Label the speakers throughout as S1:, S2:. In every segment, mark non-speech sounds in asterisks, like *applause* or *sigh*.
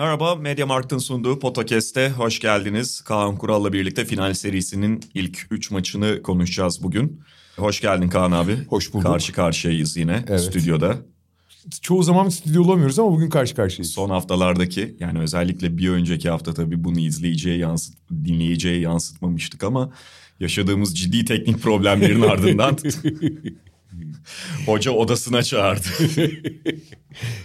S1: Merhaba, Mediamarkt'ın sunduğu Podcast'e hoş geldiniz. Kaan Kural'la birlikte final serisinin ilk 3 maçını konuşacağız bugün. Hoş geldin Kaan abi.
S2: Hoş bulduk.
S1: Karşı karşıyayız yine
S2: Evet.
S1: stüdyoda.
S2: Çoğu zaman stüdyo olamıyoruz ama bugün karşı karşıyayız.
S1: Son haftalardaki yani özellikle bir önceki hafta tabii bunu izleyiciye yansıt, dinleyiciye yansıtmamıştık ama yaşadığımız ciddi teknik problemlerin *laughs* ardından *laughs* hoca odasına çağırdı. *laughs*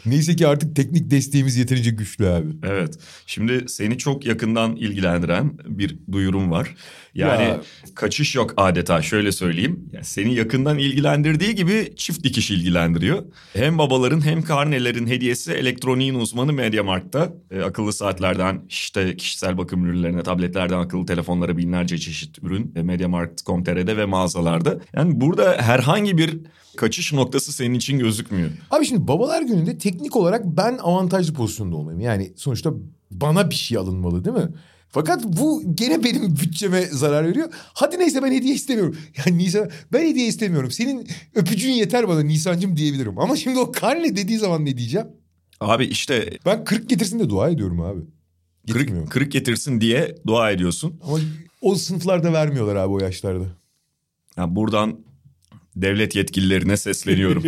S2: Neyse ki artık teknik desteğimiz yeterince güçlü abi.
S1: Evet. Şimdi seni çok yakından ilgilendiren bir duyurum var. Yani
S2: Ya.
S1: kaçış yok adeta şöyle söyleyeyim. Yani seni yakından ilgilendirdiği gibi çift dikiş ilgilendiriyor. Hem babaların hem karnelerin hediyesi elektroniğin uzmanı Mediamarkt'ta. E, akıllı saatlerden işte kişisel bakım ürünlerine, tabletlerden akıllı telefonlara binlerce çeşit ürün. E, Mediamarkt.com.tr'de ve mağazalarda. Yani burada herhangi bir kaçış noktası senin için gözükmüyor.
S2: Abi şimdi babalar gününde teknik olarak ben avantajlı pozisyonda olmayayım. Yani sonuçta bana bir şey alınmalı değil mi? Fakat bu gene benim bütçeme zarar veriyor. Hadi neyse ben hediye istemiyorum. *laughs* Yani Nisan ben hediye istemiyorum. Senin öpücüğün yeter bana Nisancım diyebilirim. Ama şimdi o karne dediği zaman ne diyeceğim?
S1: Abi işte
S2: Ben 40 getirsin de dua ediyorum abi. Getirmiyor.
S1: kırık, kırık getirsin diye dua ediyorsun.
S2: Ama o sınıflarda vermiyorlar abi o yaşlarda.
S1: Yani buradan devlet yetkililerine sesleniyorum.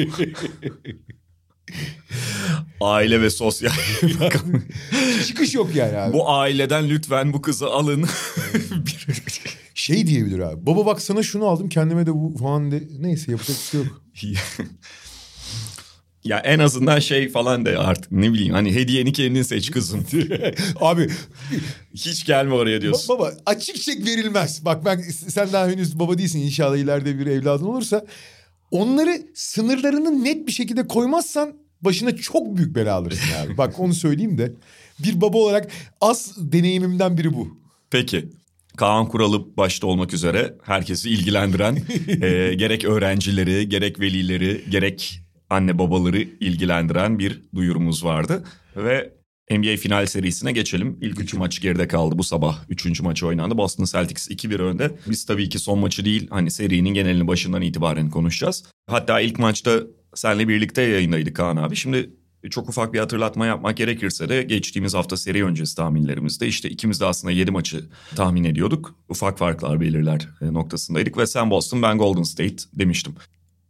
S1: Aile ve sosyal. *laughs*
S2: Çıkış yok yani abi.
S1: bu aileden lütfen bu kızı alın. *laughs*
S2: Şey diyebilir abi. Baba bak sana şunu aldım kendime de bu falan de. Neyse yapacak bir şey yok. *laughs*
S1: ya en azından şey falan de artık ne bileyim hani hediyeni kendin seç kızım. *laughs*
S2: abi
S1: Hiç gelme oraya
S2: ba-
S1: diyorsun.
S2: baba açık çek verilmez. Bak ben sen daha henüz baba değilsin inşallah ileride bir evladın olursa. Onları sınırlarını net bir şekilde koymazsan başına çok büyük bela alırsın abi. Bak onu söyleyeyim de. Bir baba olarak az deneyimimden biri bu.
S1: Peki. Kaan Kuralı başta olmak üzere herkesi ilgilendiren *laughs* e, gerek öğrencileri gerek velileri gerek anne babaları ilgilendiren bir duyurumuz vardı. Ve NBA final serisine geçelim. İlk üç maç geride kaldı bu sabah. Üçüncü maçı oynandı. Boston Celtics 2-1 önde. Biz tabii ki son maçı değil hani serinin genelini başından itibaren konuşacağız. Hatta ilk maçta seninle birlikte yayındaydık Kaan abi. Şimdi çok ufak bir hatırlatma yapmak gerekirse de geçtiğimiz hafta seri öncesi tahminlerimizde işte ikimiz de aslında 7 maçı tahmin ediyorduk. Ufak farklar belirler e, noktasındaydık ve sen Boston ben Golden State demiştim.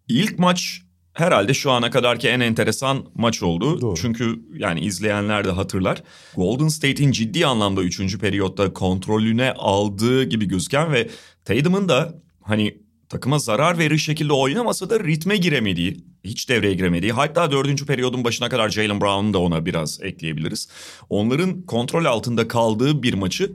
S1: İlk maç herhalde şu ana kadarki en enteresan maç oldu.
S2: Doğru.
S1: Çünkü yani izleyenler de hatırlar. Golden State'in ciddi anlamda 3. periyotta kontrolüne aldığı gibi gözüken ve Tatum'un da hani takıma zarar verir şekilde oynamasa da ritme giremediği, hiç devreye giremediği. Hatta dördüncü periyodun başına kadar Jalen Brown'u da ona biraz ekleyebiliriz. Onların kontrol altında kaldığı bir maçı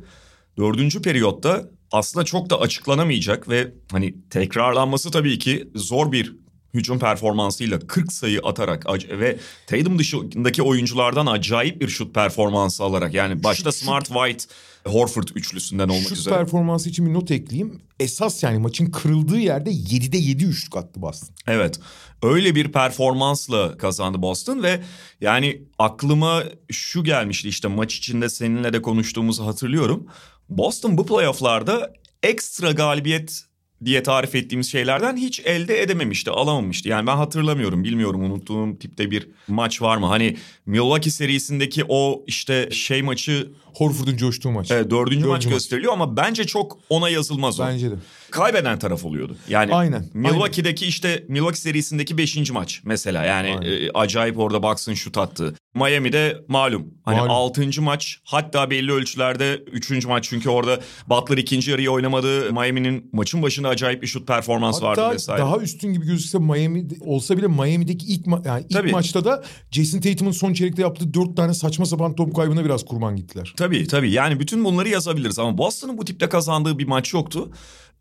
S1: dördüncü periyotta aslında çok da açıklanamayacak ve hani tekrarlanması tabii ki zor bir hücum performansıyla 40 sayı atarak ve Tatum dışındaki oyunculardan acayip bir şut performansı alarak yani başta Smart White Horford üçlüsünden olmak
S2: Şut
S1: üzere.
S2: performansı için bir not ekleyeyim. Esas yani maçın kırıldığı yerde 7'de 7 üçlük attı Boston.
S1: Evet. Öyle bir performansla kazandı Boston ve yani aklıma şu gelmişti işte maç içinde seninle de konuştuğumuzu hatırlıyorum. Boston bu playofflarda ekstra galibiyet diye tarif ettiğimiz şeylerden hiç elde edememişti, alamamıştı. Yani ben hatırlamıyorum, bilmiyorum unuttuğum tipte bir maç var mı? Hani Milwaukee serisindeki o işte şey maçı
S2: Horford'un coştuğu maç.
S1: e, dördüncü maç
S2: maç.
S1: gösteriliyor ama bence çok ona yazılmaz o.
S2: Bence de.
S1: Kaybeden taraf oluyordu. Yani
S2: Aynen,
S1: Milwaukee'deki işte Milwaukee serisindeki 5. maç mesela. Yani
S2: Aynen.
S1: e, acayip orada Bucks'ın şut attı. Miami'de malum. Hani
S2: Malum.
S1: 6. maç hatta belli ölçülerde 3. maç çünkü orada Butler ikinci yarıyı oynamadı. Miami'nin maçın başında acayip bir şut performansı vardı
S2: Hatta
S1: vesaire.
S2: daha üstün gibi gözükse Miami olsa bile Miami'deki ilk ma- yani ilk
S1: Tabii.
S2: maçta da Jason Tatum'un son çeyrekte yaptığı dört tane saçma sapan top kaybına biraz kurban gittiler.
S1: Tabii tabii yani bütün bunları yazabiliriz ama Boston'ın bu tipte kazandığı bir maç yoktu.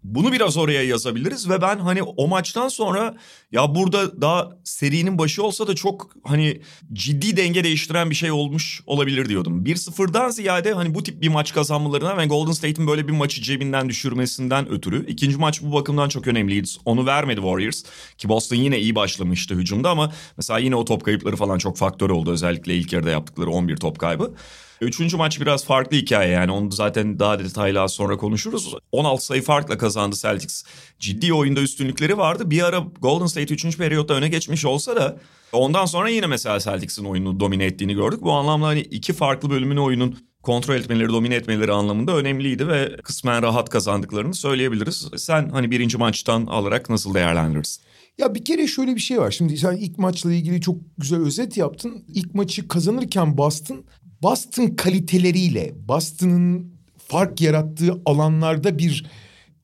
S1: Bunu biraz oraya yazabiliriz ve ben hani o maçtan sonra ya burada daha serinin başı olsa da çok hani ciddi denge değiştiren bir şey olmuş olabilir diyordum. 1-0'dan ziyade hani bu tip bir maç kazanmalarına ve Golden State'in böyle bir maçı cebinden düşürmesinden ötürü. ikinci maç bu bakımdan çok önemliydi. Onu vermedi Warriors ki Boston yine iyi başlamıştı hücumda ama mesela yine o top kayıpları falan çok faktör oldu. Özellikle ilk yarıda yaptıkları 11 top kaybı. Üçüncü maç biraz farklı hikaye yani onu zaten daha detaylı az sonra konuşuruz. 16 sayı farkla kazandı Celtics. Ciddi oyunda üstünlükleri vardı. Bir ara Golden State 3. periyotta öne geçmiş olsa da ondan sonra yine mesela Celtics'in oyunu domine ettiğini gördük. Bu anlamda hani iki farklı bölümün oyunun kontrol etmeleri, domine etmeleri anlamında önemliydi ve kısmen rahat kazandıklarını söyleyebiliriz. Sen hani birinci maçtan alarak nasıl değerlendirirsin?
S2: Ya bir kere şöyle bir şey var. Şimdi sen ilk maçla ilgili çok güzel özet yaptın. İlk maçı kazanırken Boston Boston kaliteleriyle, Boston'ın fark yarattığı alanlarda bir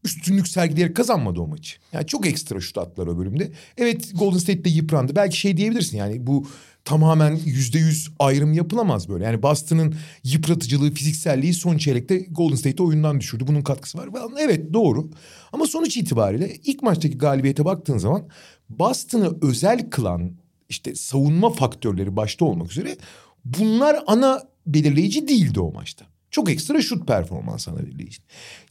S2: üstünlük sergileyerek kazanmadı o maçı. Yani çok ekstra şut attılar o bölümde. Evet Golden State de yıprandı. Belki şey diyebilirsin yani bu tamamen yüzde yüz ayrım yapılamaz böyle. Yani Boston'ın yıpratıcılığı, fizikselliği son çeyrekte Golden State'i oyundan düşürdü. Bunun katkısı var. Evet doğru. Ama sonuç itibariyle ilk maçtaki galibiyete baktığın zaman Boston'ı özel kılan işte savunma faktörleri başta olmak üzere bunlar ana belirleyici değildi o maçta. Çok ekstra şut performans ana belirleyici.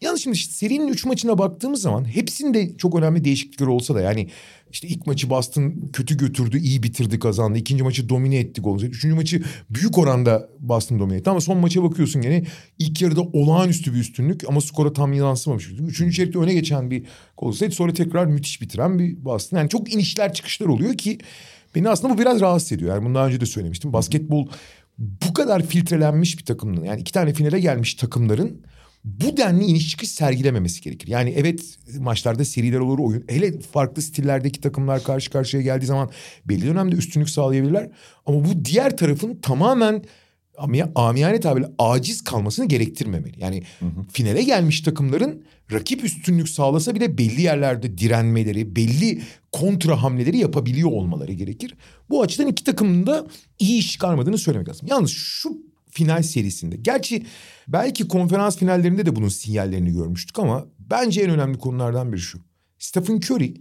S2: Yalnız şimdi işte serinin üç maçına baktığımız zaman hepsinde çok önemli değişiklikler olsa da yani işte ilk maçı Boston kötü götürdü, iyi bitirdi, kazandı. İkinci maçı domine etti Golden State. Üçüncü maçı büyük oranda Boston domine etti. Ama son maça bakıyorsun gene ilk yarıda olağanüstü bir üstünlük ama skora tam yansımamış. Üçüncü çeyrekte öne geçen bir Golden State sonra tekrar müthiş bitiren bir Boston. Yani çok inişler çıkışlar oluyor ki Beni aslında bu biraz rahatsız ediyor. Yani bunu daha önce de söylemiştim. Basketbol bu kadar filtrelenmiş bir takımın yani iki tane finale gelmiş takımların bu denli iniş çıkış sergilememesi gerekir. Yani evet maçlarda seriler olur oyun. Hele farklı stillerdeki takımlar karşı karşıya geldiği zaman belli dönemde üstünlük sağlayabilirler. Ama bu diğer tarafın tamamen amiyane tabirle aciz kalmasını gerektirmemeli. Yani hı hı. finale gelmiş takımların rakip üstünlük sağlasa bile belli yerlerde direnmeleri, belli kontra hamleleri yapabiliyor olmaları gerekir. Bu açıdan iki takımın da iyi iş çıkarmadığını söylemek lazım. Yalnız şu final serisinde, gerçi belki konferans finallerinde de bunun sinyallerini görmüştük ama bence en önemli konulardan biri şu. Stephen Curry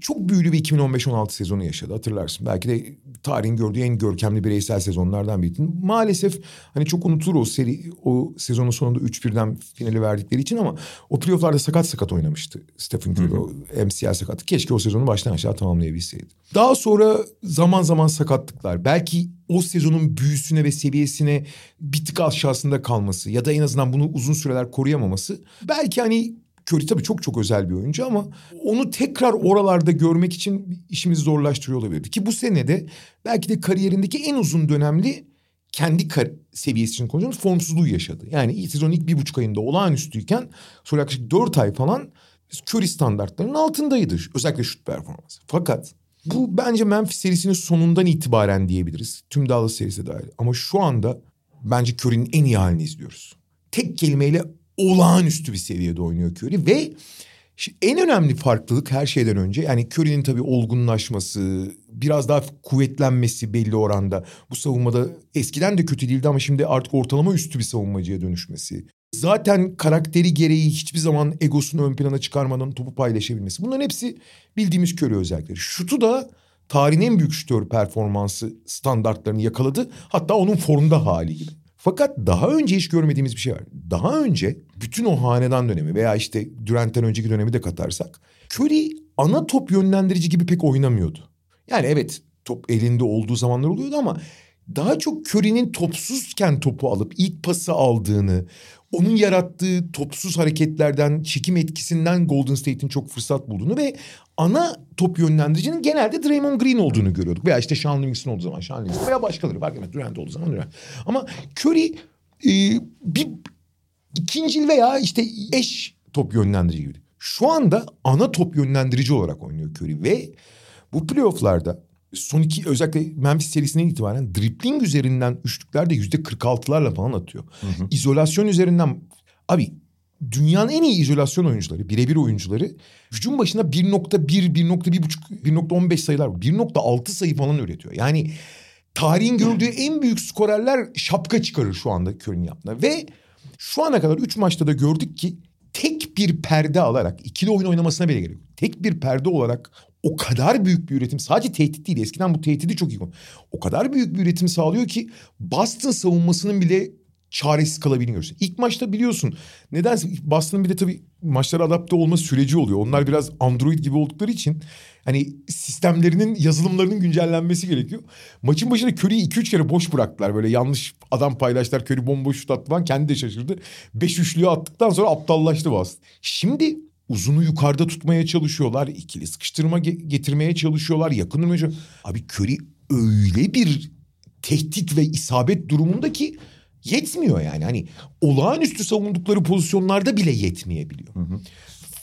S2: çok büyülü bir 2015-16 sezonu yaşadı hatırlarsın. Belki de tarihin gördüğü en görkemli bireysel sezonlardan biriydi. Maalesef hani çok unutulur o seri o sezonun sonunda 3-1'den finali verdikleri için ama o playofflarda sakat sakat oynamıştı Stephen Curry. O MCL sakatı. Keşke o sezonu baştan aşağı tamamlayabilseydi. Daha sonra zaman zaman sakatlıklar. Belki o sezonun büyüsüne ve seviyesine bir tık aşağısında kalması ya da en azından bunu uzun süreler koruyamaması. Belki hani Curry tabii çok çok özel bir oyuncu ama onu tekrar oralarda görmek için işimizi zorlaştırıyor olabilirdi. Ki bu sene de belki de kariyerindeki en uzun dönemli kendi kar- seviyesi için konuşuyoruz formsuzluğu yaşadı. Yani sezonun ilk bir buçuk ayında olağanüstüyken sonra yaklaşık dört ay falan Curry standartlarının altındaydı. Özellikle şut performansı. Fakat bu bence Memphis serisinin sonundan itibaren diyebiliriz. Tüm Dallas serisi dahil. Ama şu anda bence Curry'nin en iyi halini izliyoruz. Tek kelimeyle olağanüstü bir seviyede oynuyor Curry ve en önemli farklılık her şeyden önce yani Curry'nin tabii olgunlaşması, biraz daha kuvvetlenmesi belli oranda. Bu savunmada eskiden de kötü değildi ama şimdi artık ortalama üstü bir savunmacıya dönüşmesi. Zaten karakteri gereği hiçbir zaman egosunu ön plana çıkarmadan topu paylaşabilmesi. Bunların hepsi bildiğimiz Curry özellikleri. Şutu da tarihin en büyük şutör performansı standartlarını yakaladı. Hatta onun formda hali gibi. Fakat daha önce hiç görmediğimiz bir şey var. Daha önce bütün o hanedan dönemi veya işte Durant'ten önceki dönemi de katarsak Curry ana top yönlendirici gibi pek oynamıyordu. Yani evet top elinde olduğu zamanlar oluyordu ama daha çok Curry'nin topsuzken topu alıp ilk pası aldığını, onun yarattığı topsuz hareketlerden, çekim etkisinden Golden State'in çok fırsat bulduğunu ve ana top yönlendiricinin genelde Draymond Green olduğunu görüyorduk. Veya işte Sean Livingston olduğu zaman Sean Livingston veya başkaları fark etmez. Durant olduğu zaman Durant. Ama Curry e, bir ikincil veya işte eş top yönlendirici gibi. Şu anda ana top yönlendirici olarak oynuyor Curry ve bu playofflarda son iki özellikle Memphis serisinden itibaren dribbling üzerinden üçlüklerde yüzde 46'larla falan atıyor. Hı hı. İzolasyon üzerinden abi dünyanın en iyi izolasyon oyuncuları, birebir oyuncuları hücum başına 1.1, 1.1.5, 1.15 sayılar, 1.6 sayı falan üretiyor. Yani tarihin gördüğü en büyük skorerler şapka çıkarır şu anda Curry'nin yaptığına. Ve şu ana kadar 3 maçta da gördük ki tek bir perde alarak ikili oyun oynamasına bile gerek yok. Tek bir perde olarak o kadar büyük bir üretim sadece tehdit değil eskiden bu tehdidi çok iyi konu. O kadar büyük bir üretim sağlıyor ki Boston savunmasının bile çaresiz kalabiliyor görüyorsun. İlk maçta biliyorsun nedense Boston'ın bir de tabii maçlara adapte olma süreci oluyor. Onlar biraz Android gibi oldukları için hani sistemlerinin yazılımlarının güncellenmesi gerekiyor. Maçın başında Curry'i 2-3 kere boş bıraktılar. Böyle yanlış adam paylaştılar. Curry bomboş şut attı falan. Kendi de şaşırdı. 5 üçlüğü attıktan sonra aptallaştı Boston. Şimdi uzunu yukarıda tutmaya çalışıyorlar. ikili sıkıştırma ge- getirmeye çalışıyorlar. Yakın durmaya Abi Curry öyle bir tehdit ve isabet durumunda ki yetmiyor yani. Hani olağanüstü savundukları pozisyonlarda bile yetmeyebiliyor. Hı hı.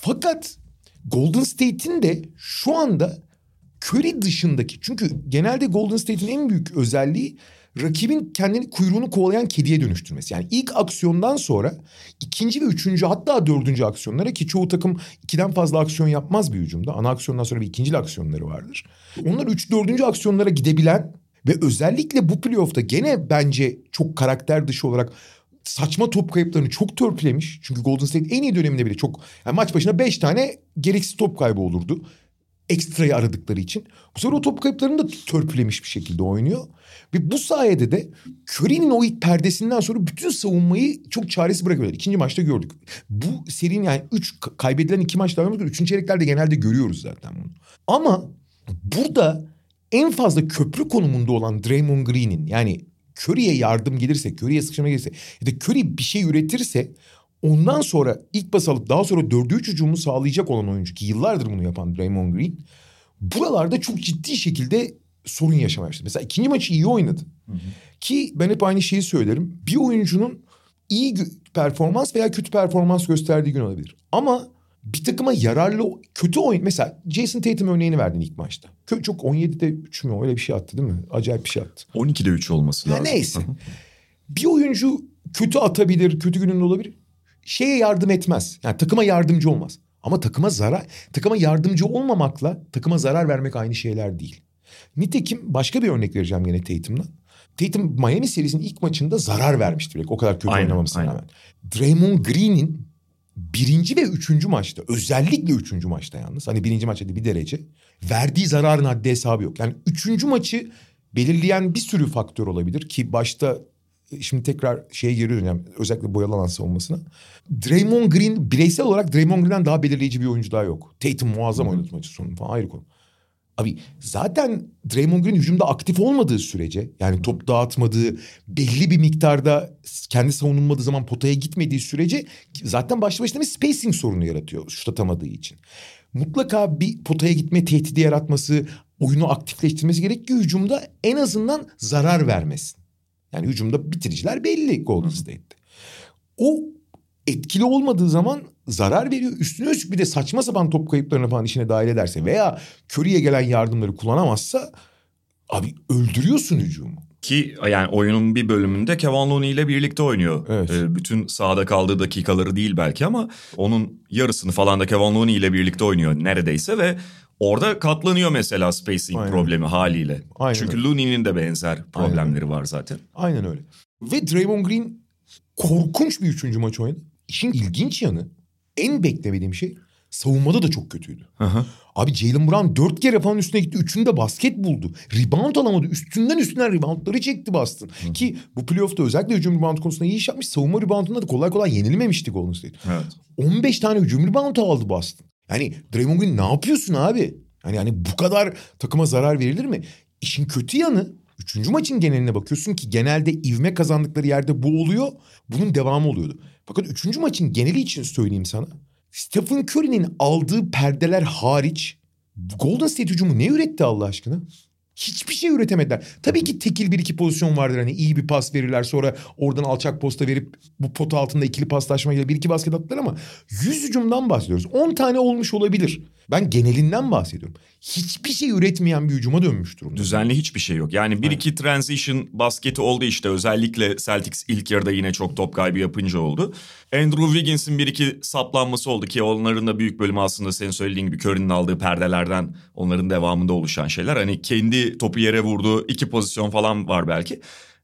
S2: Fakat Golden State'in de şu anda Curry dışındaki çünkü genelde Golden State'in en büyük özelliği rakibin kendini kuyruğunu kovalayan kediye dönüştürmesi. Yani ilk aksiyondan sonra ikinci ve üçüncü hatta dördüncü aksiyonlara ki çoğu takım ikiden fazla aksiyon yapmaz bir hücumda. Ana aksiyondan sonra bir ikincil aksiyonları vardır. Onlar üç dördüncü aksiyonlara gidebilen ve özellikle bu playoff'ta gene bence çok karakter dışı olarak saçma top kayıplarını çok törpülemiş. Çünkü Golden State en iyi döneminde bile çok yani maç başına beş tane gereksiz top kaybı olurdu. Ekstrayı aradıkları için. Bu sefer o top kayıplarını da törpülemiş bir şekilde oynuyor. Ve bu sayede de Curry'nin o ilk perdesinden sonra bütün savunmayı çok çaresiz bırakıyorlar. İkinci maçta gördük. Bu serinin yani üç kaybedilen iki maç devam ediyor. Üçüncü çeyreklerde genelde görüyoruz zaten bunu. Ama burada en fazla köprü konumunda olan Draymond Green'in yani Curry'e yardım gelirse, Curry'e sıkışma gelirse ya da Curry bir şey üretirse ondan sonra ilk bas alıp daha sonra dördü üç hücumu sağlayacak olan oyuncu ki yıllardır bunu yapan Draymond Green buralarda çok ciddi şekilde sorun yaşamaya başladı. Mesela ikinci maçı iyi oynadı. Hı hı. Ki ben hep aynı şeyi söylerim. Bir oyuncunun iyi performans veya kötü performans gösterdiği gün olabilir. Ama bir takıma yararlı kötü oyun mesela Jason Tatum örneğini verdin ilk maçta. Çok 17'de 3 mü öyle bir şey attı değil mi? Acayip bir şey attı.
S1: 12'de 3 olması lazım.
S2: Ya neyse. bir oyuncu kötü atabilir, kötü gününde olabilir. Şeye yardım etmez. Yani takıma yardımcı olmaz. Ama takıma zarar, takıma yardımcı olmamakla takıma zarar vermek aynı şeyler değil. Nitekim başka bir örnek vereceğim yine Tatum'la. Tatum Miami serisinin ilk maçında zarar vermişti direkt. O kadar kötü aynen, oynamamasına aynen. rağmen. Draymond Green'in birinci ve üçüncü maçta özellikle üçüncü maçta yalnız hani birinci maçta bir derece verdiği zararın haddi hesabı yok. Yani üçüncü maçı belirleyen bir sürü faktör olabilir ki başta şimdi tekrar şeye geri döneceğim özellikle boyalanan savunmasına. Draymond Green bireysel olarak Draymond Green'den daha belirleyici bir oyuncu daha yok. Tatum muazzam oynadı maçı sonunda falan ayrı konu. Abi zaten Draymond Green hücumda aktif olmadığı sürece yani top dağıtmadığı belli bir miktarda kendi savunulmadığı zaman potaya gitmediği sürece zaten başlı başına bir spacing sorunu yaratıyor şut atamadığı için. Mutlaka bir potaya gitme tehdidi yaratması, oyunu aktifleştirmesi gerek ki hücumda en azından zarar vermesin. Yani hücumda bitiriciler belli Golden State'te. O etkili olmadığı zaman zarar veriyor. Üstüne üstlük bir de saçma sapan top kayıplarını falan işine dahil ederse veya Curry'e gelen yardımları kullanamazsa abi öldürüyorsun hücumu.
S1: Ki yani oyunun bir bölümünde Kevin Looney ile birlikte oynuyor. Evet. Ee, bütün sahada kaldığı dakikaları değil belki ama onun yarısını falan da Kevin Looney ile birlikte oynuyor neredeyse ve orada katlanıyor mesela spacing Aynen. problemi haliyle. Aynen Çünkü Looney'nin de benzer problemleri Aynen. var zaten.
S2: Aynen öyle. Ve Draymond Green korkunç bir üçüncü maç oynadı. İşin ilginç yanı en beklemediğim şey savunmada da çok kötüydü. Aha. Abi Jalen Brown dört kere falan üstüne gitti. Üçünde basket buldu. Rebound alamadı. Üstünden üstünden reboundları çekti Boston. Hı. Ki bu playoff'ta özellikle hücum rebound konusunda iyi iş yapmış. Savunma reboundunda da kolay kolay yenilmemişti Golden State. Evet. 15 tane hücum rebound aldı Boston. Yani Draymond Green ne yapıyorsun abi? Yani, yani bu kadar takıma zarar verilir mi? İşin kötü yanı Üçüncü maçın geneline bakıyorsun ki genelde ivme kazandıkları yerde bu oluyor. Bunun devamı oluyordu. Fakat üçüncü maçın geneli için söyleyeyim sana. Stephen Curry'nin aldığı perdeler hariç Golden State hücumu ne üretti Allah aşkına? Hiçbir şey üretemediler. Tabii ki tekil bir iki pozisyon vardır. Hani iyi bir pas verirler sonra oradan alçak posta verip bu pot altında ikili paslaşmayla bir iki basket attılar ama yüz hücumdan bahsediyoruz. On tane olmuş olabilir. Ben genelinden bahsediyorum. Hiçbir şey üretmeyen bir hücuma dönmüş durumda.
S1: Düzenli hiçbir şey yok. Yani bir iki transition basketi oldu işte. Özellikle Celtics ilk yarıda yine çok top kaybı yapınca oldu. Andrew Wiggins'in bir iki saplanması oldu ki onların da büyük bölümü aslında senin söylediğin gibi Curry'nin aldığı perdelerden onların devamında oluşan şeyler. Hani kendi topu yere vurduğu iki pozisyon falan var belki.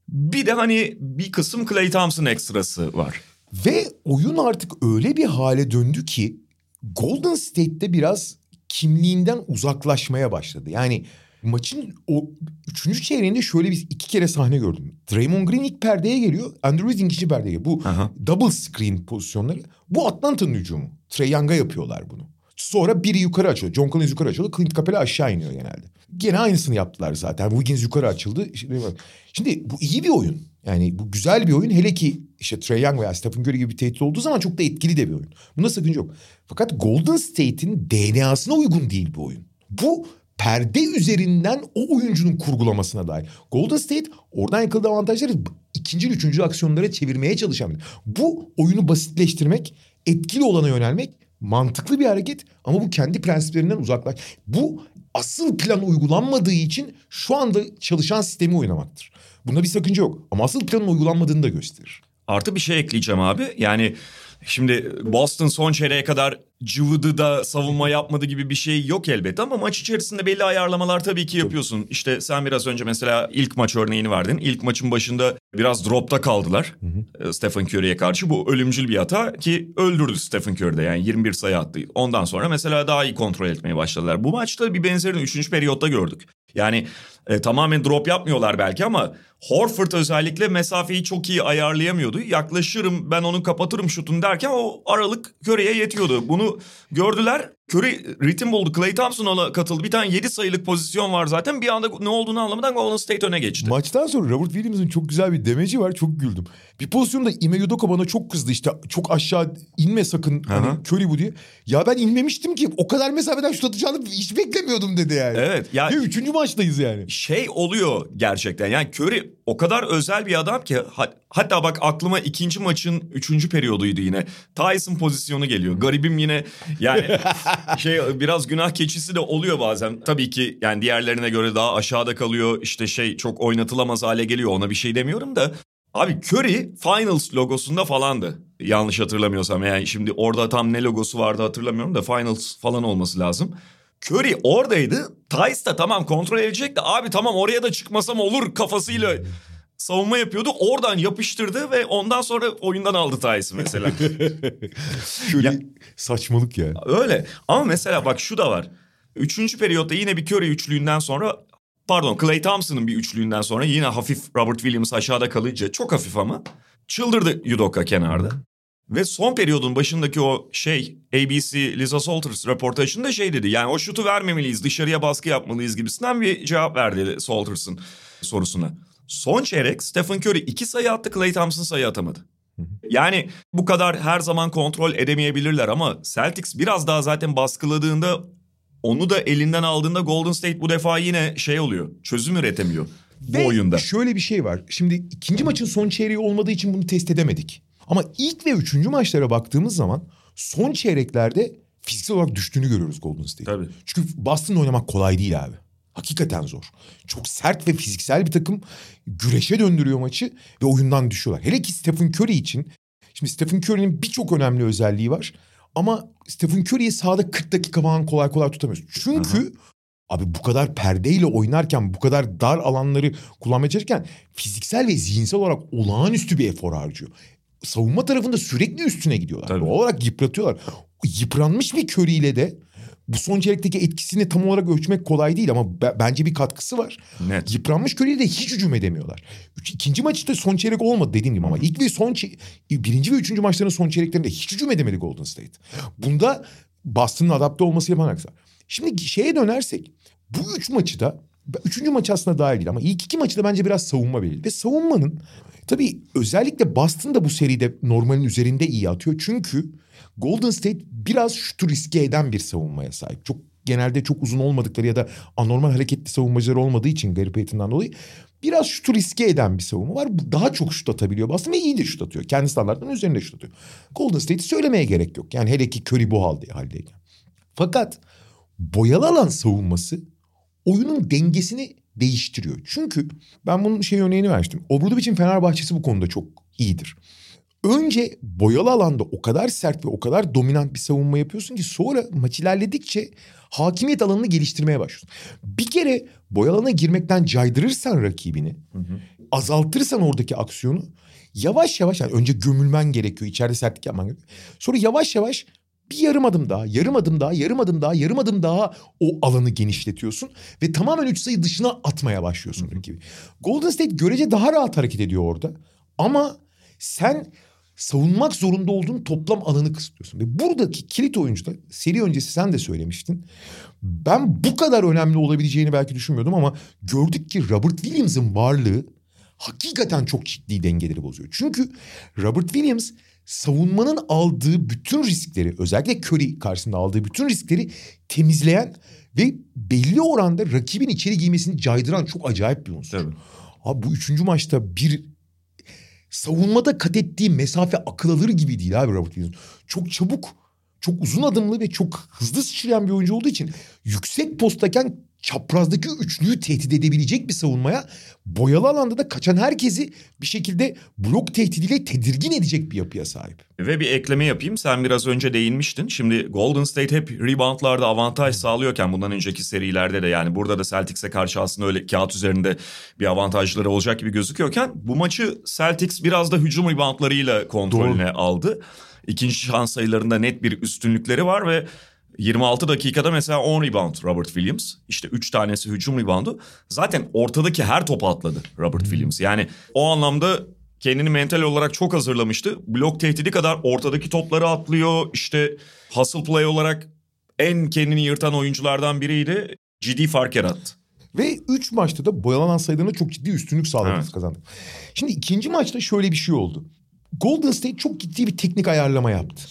S1: Bir de hani bir kısım Clay Thompson ekstrası var.
S2: Ve oyun artık öyle bir hale döndü ki Golden State'te biraz kimliğinden uzaklaşmaya başladı. Yani maçın o üçüncü çeyreğinde şöyle bir iki kere sahne gördüm. Draymond Green ilk perdeye geliyor. Andrew Wiggins ikinci perdeye geliyor. Bu
S1: Aha.
S2: double screen pozisyonları. Bu Atlanta'nın hücumu. Trey Young'a yapıyorlar bunu. Sonra biri yukarı açılıyor. John Collins yukarı açılıyor. Clint Capela aşağı iniyor genelde. Gene aynısını yaptılar zaten. Wiggins yukarı açıldı. Şimdi, şimdi bu iyi bir oyun. Yani bu güzel bir oyun. Hele ki işte Trey Young veya Stephen Curry gibi bir tehdit olduğu zaman çok da etkili de bir oyun. Bunda sakınca yok. Fakat Golden State'in DNA'sına uygun değil bu oyun. Bu perde üzerinden o oyuncunun kurgulamasına dair. Golden State oradan yakaladığı avantajları ikinci, üçüncü aksiyonlara çevirmeye çalışan. Bu oyunu basitleştirmek, etkili olana yönelmek mantıklı bir hareket ama bu kendi prensiplerinden uzaklaş. Bu asıl plan uygulanmadığı için şu anda çalışan sistemi oynamaktır. Bunda bir sakınca yok ama asıl planın uygulanmadığını da gösterir.
S1: Artı bir şey ekleyeceğim abi. Yani şimdi Boston son çeyreğe kadar cıvıdı da savunma yapmadı gibi bir şey yok elbette ama maç içerisinde belli ayarlamalar tabii ki yapıyorsun. İşte sen biraz önce mesela ilk maç örneğini verdin. İlk maçın başında biraz dropta kaldılar hı hı. Stephen Curry'e karşı. Bu ölümcül bir hata ki öldürdü Stephen Curry'de yani 21 sayı attı. Ondan sonra mesela daha iyi kontrol etmeye başladılar. Bu maçta bir benzerini 3. periyotta gördük. Yani e, tamamen drop yapmıyorlar belki ama Horford özellikle mesafeyi çok iyi ayarlayamıyordu. Yaklaşırım ben onu kapatırım şutunu derken o aralık Curry'e yetiyordu. Bunu gördüler. Curry ritim buldu. Clay Thompson ona katıldı. Bir tane 7 sayılık pozisyon var zaten. Bir anda ne olduğunu anlamadan Golden State öne geçti.
S2: Maçtan sonra Robert Williams'ın çok güzel bir demeci var. Çok güldüm. Bir pozisyonda Ime Udoka bana çok kızdı işte. Çok aşağı inme sakın. Hani Curry bu diye. Ya ben inmemiştim ki. O kadar mesafeden şut atacağını hiç beklemiyordum dedi yani.
S1: Evet.
S2: Ya, ya üçüncü maçtayız yani.
S1: Şey oluyor gerçekten. Yani Curry o kadar özel bir adam ki hatta bak aklıma ikinci maçın üçüncü periyoduydu yine. Tyson pozisyonu geliyor. Garibim yine yani *laughs* şey biraz günah keçisi de oluyor bazen. Tabii ki yani diğerlerine göre daha aşağıda kalıyor. İşte şey çok oynatılamaz hale geliyor. Ona bir şey demiyorum da. Abi Curry Finals logosunda falandı. Yanlış hatırlamıyorsam yani şimdi orada tam ne logosu vardı hatırlamıyorum da Finals falan olması lazım. Curry oradaydı. Tice da tamam kontrol edecek de abi tamam oraya da çıkmasam olur kafasıyla savunma yapıyordu. Oradan yapıştırdı ve ondan sonra oyundan aldı Tice'ı mesela. *laughs*
S2: Curry ya, saçmalık ya.
S1: Öyle ama mesela bak şu da var. Üçüncü periyotta yine bir Curry üçlüğünden sonra pardon Clay Thompson'ın bir üçlüğünden sonra yine hafif Robert Williams aşağıda kalınca çok hafif ama çıldırdı Yudoka kenarda. Ve son periyodun başındaki o şey ABC Lisa Salters röportajında şey dedi. Yani o şutu vermemeliyiz dışarıya baskı yapmalıyız gibisinden bir cevap verdi Salters'ın sorusuna. Son çeyrek Stephen Curry iki sayı attı Clay Thompson sayı atamadı. Yani bu kadar her zaman kontrol edemeyebilirler ama Celtics biraz daha zaten baskıladığında onu da elinden aldığında Golden State bu defa yine şey oluyor. Çözüm üretemiyor bu
S2: Ve
S1: oyunda.
S2: şöyle bir şey var. Şimdi ikinci maçın son çeyreği olmadığı için bunu test edemedik. Ama ilk ve üçüncü maçlara baktığımız zaman son çeyreklerde fiziksel olarak düştüğünü görüyoruz Golden State.
S1: Tabii.
S2: Çünkü Boston'da oynamak kolay değil abi. Hakikaten zor. Çok sert ve fiziksel bir takım güreşe döndürüyor maçı ve oyundan düşüyorlar. Hele ki Stephen Curry için. Şimdi Stephen Curry'nin birçok önemli özelliği var. Ama Stephen Curry'yi sahada 40 dakika falan kolay kolay tutamıyoruz. Çünkü Aha. abi bu kadar perdeyle oynarken, bu kadar dar alanları kullanmaya çalışırken fiziksel ve zihinsel olarak olağanüstü bir efor harcıyor savunma tarafında sürekli üstüne gidiyorlar. Tabii. Doğal olarak yıpratıyorlar. Yıpranmış bir körüyle de bu son çeyrekteki etkisini tam olarak ölçmek kolay değil ama b- bence bir katkısı var.
S1: Net.
S2: Yıpranmış körüyle de hiç hücum edemiyorlar. Üç, ikinci maçta son çeyrek olmadı dediğim gibi ama ilk ve son birinci ve üçüncü maçların son çeyreklerinde hiç hücum edemedi Golden State. Bunda Boston'ın adapte olması yapan aksar. Şimdi şeye dönersek bu üç maçı da üçüncü maç aslında dahil değil ama ilk iki maçı da bence biraz savunma belirli. Ve savunmanın Tabii özellikle Boston da bu seride normalin üzerinde iyi atıyor. Çünkü Golden State biraz şutu riske eden bir savunmaya sahip. Çok genelde çok uzun olmadıkları ya da anormal hareketli savunmacılar olmadığı için Gary Payton'dan dolayı biraz şutu riske eden bir savunma var. Daha çok şut atabiliyor Boston ve iyi de şut atıyor. Kendi standartlarının üzerinde şut atıyor. Golden State'i söylemeye gerek yok. Yani hele ki Curry bu halde, haldeyken. Fakat boyalı alan savunması oyunun dengesini değiştiriyor. Çünkü ben bunun şey örneğini vermiştim. Obradoviç'in Fenerbahçesi bu konuda çok iyidir. Önce boyalı alanda o kadar sert ve o kadar dominant bir savunma yapıyorsun ki sonra maç ilerledikçe hakimiyet alanını geliştirmeye başlıyorsun. Bir kere boyalı alana girmekten caydırırsan rakibini, hı hı. azaltırsan oradaki aksiyonu Yavaş yavaş yani önce gömülmen gerekiyor. içeride sertlik yapman gerekiyor. Sonra yavaş yavaş bir yarım adım daha, yarım adım daha, yarım adım daha, yarım adım daha o alanı genişletiyorsun. Ve tamamen üç sayı dışına atmaya başlıyorsun rakibi. Golden State görece daha rahat hareket ediyor orada. Ama sen savunmak zorunda olduğun toplam alanı kısıtlıyorsun. Ve buradaki kilit oyuncu da seri öncesi sen de söylemiştin. Ben bu kadar önemli olabileceğini belki düşünmüyordum ama gördük ki Robert Williams'ın varlığı hakikaten çok ciddi dengeleri bozuyor. Çünkü Robert Williams savunmanın aldığı bütün riskleri özellikle Curry karşısında aldığı bütün riskleri temizleyen ve belli oranda rakibin içeri giymesini caydıran çok acayip bir unsur.
S1: Tabii.
S2: Abi bu üçüncü maçta bir savunmada kat ettiği mesafe akıl alır gibi değil abi Robert Williams. Çok çabuk, çok uzun adımlı ve çok hızlı sıçrayan bir oyuncu olduğu için yüksek posttayken çaprazdaki üçlüyü tehdit edebilecek bir savunmaya boyalı alanda da kaçan herkesi bir şekilde blok tehdidiyle tedirgin edecek bir yapıya sahip.
S1: Ve bir ekleme yapayım. Sen biraz önce değinmiştin. Şimdi Golden State hep reboundlarda avantaj sağlıyorken bundan önceki serilerde de yani burada da Celtics'e karşı aslında öyle kağıt üzerinde bir avantajları olacak gibi gözüküyorken bu maçı Celtics biraz da hücum reboundlarıyla kontrolüne aldı. İkinci şans sayılarında net bir üstünlükleri var ve 26 dakikada mesela 10 rebound Robert Williams. İşte 3 tanesi hücum reboundu. Zaten ortadaki her topu atladı Robert Williams. Yani o anlamda kendini mental olarak çok hazırlamıştı. Blok tehdidi kadar ortadaki topları atlıyor. İşte hustle play olarak en kendini yırtan oyunculardan biriydi. Ciddi fark yarattı.
S2: Ve 3 maçta da boyalanan sayılarına çok ciddi üstünlük sağladık
S1: Evet.
S2: kazandık. Şimdi ikinci maçta şöyle bir şey oldu. Golden State çok ciddi bir teknik ayarlama yaptı.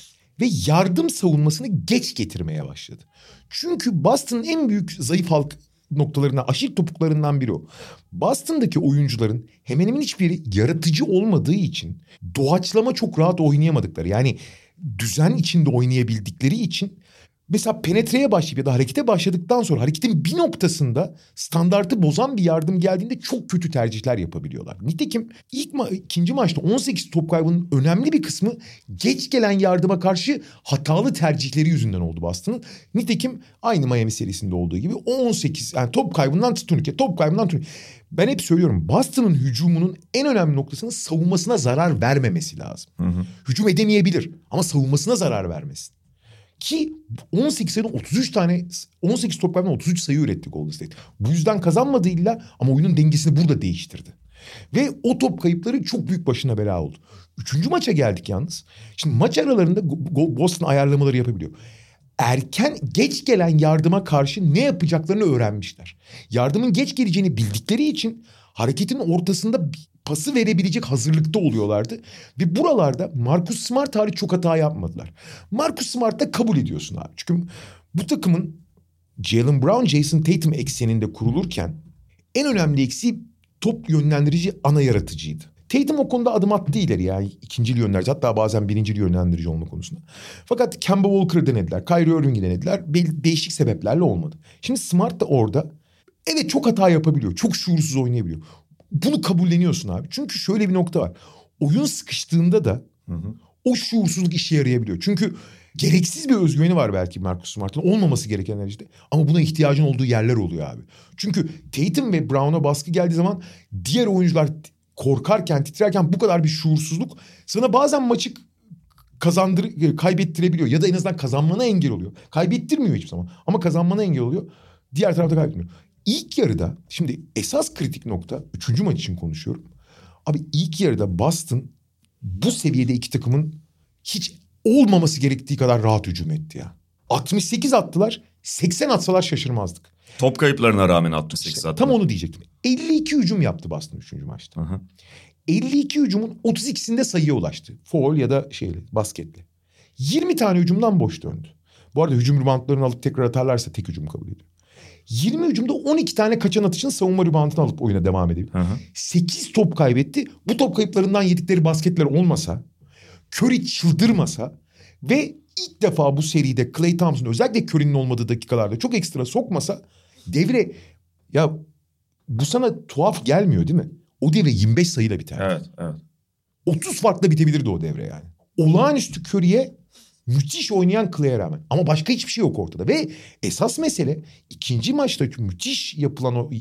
S2: Ve yardım savunmasını geç getirmeye başladı. Çünkü Boston'ın en büyük zayıf halk noktalarından, aşil topuklarından biri o. Boston'daki oyuncuların hemen hemen hiçbiri yaratıcı olmadığı için doğaçlama çok rahat oynayamadıkları. Yani düzen içinde oynayabildikleri için Mesela penetreye başlayıp ya da harekete başladıktan sonra hareketin bir noktasında standartı bozan bir yardım geldiğinde çok kötü tercihler yapabiliyorlar. Nitekim ilk ma- ikinci maçta 18 top kaybının önemli bir kısmı geç gelen yardıma karşı hatalı tercihleri yüzünden oldu Boston'ın. Nitekim aynı Miami serisinde olduğu gibi o 18 yani top kaybından turnike, top kaybından turnike. Ben hep söylüyorum Boston'ın hücumunun en önemli noktasının savunmasına zarar vermemesi lazım. Hücum edemeyebilir ama savunmasına zarar vermesin. Ki 18 sayıda 33 tane 18 top kaybından 33 sayı üretti Golden State. Bu yüzden kazanmadı illa ama oyunun dengesini burada değiştirdi. Ve o top kayıpları çok büyük başına bela oldu. Üçüncü maça geldik yalnız. Şimdi maç aralarında Boston ayarlamaları yapabiliyor. Erken geç gelen yardıma karşı ne yapacaklarını öğrenmişler. Yardımın geç geleceğini bildikleri için hareketin ortasında pası verebilecek hazırlıkta oluyorlardı. Ve buralarda Marcus Smart hariç çok hata yapmadılar. Marcus Smart da kabul ediyorsun abi. Çünkü bu takımın Jalen Brown, Jason Tatum ekseninde kurulurken en önemli eksiği top yönlendirici ana yaratıcıydı. Tatum o konuda adım attı ileri yani ikincil yönlendirici hatta bazen birincil yönlendirici olma konusunda. Fakat Kemba Walker denediler, Kyrie Irving'i denediler. Belli değişik sebeplerle olmadı. Şimdi Smart da orada evet çok hata yapabiliyor, çok şuursuz oynayabiliyor. Bunu kabulleniyorsun abi. Çünkü şöyle bir nokta var. Oyun sıkıştığında da o şuursuzluk işe yarayabiliyor. Çünkü gereksiz bir özgüveni var belki Marcus Smart'ın. Olmaması gerekenler işte. Ama buna ihtiyacın olduğu yerler oluyor abi. Çünkü Tatum ve Brown'a baskı geldiği zaman diğer oyuncular korkarken, titrerken bu kadar bir şuursuzluk sana bazen maçı kazandır kaybettirebiliyor ya da en azından kazanmana engel oluyor. Kaybettirmiyor hiçbir zaman ama kazanmana engel oluyor. Diğer tarafta kaybetmiyor. İlk yarıda şimdi esas kritik nokta üçüncü maç için konuşuyorum. Abi ilk yarıda Boston bu seviyede iki takımın hiç olmaması gerektiği kadar rahat hücum etti ya. 68 attılar 80 atsalar şaşırmazdık.
S1: Top kayıplarına rağmen 68
S2: İşte
S1: attı.
S2: tam onu diyecektim. 52 hücum yaptı Boston 3. maçta.
S1: Hı hı.
S2: 52 hücumun 32'sinde sayıya ulaştı. Foul ya da şeyle basketle. 20 tane hücumdan boş döndü. Bu arada hücum reboundlarını alıp tekrar atarlarsa tek hücum kabul ediyor. 20 hücumda 12 tane kaçan atışın savunma reboundını alıp oyuna devam.
S1: Hı hı.
S2: 8 top kaybetti. Bu top kayıplarından yedikleri basketler olmasa, Curry çıldırmasa ve ilk defa bu seride Clay Thompson özellikle Curry'nin olmadığı dakikalarda çok ekstra sokmasa devre ya bu sana tuhaf gelmiyor değil mi? O devre 25 sayıyla biter.
S1: Evet, evet.
S2: 30 farkla bitebilirdi o devre yani. Olağanüstü Curry'e müthiş oynayan Clay'e rağmen. Ama başka hiçbir şey yok ortada. Ve esas mesele ikinci maçtaki müthiş yapılan o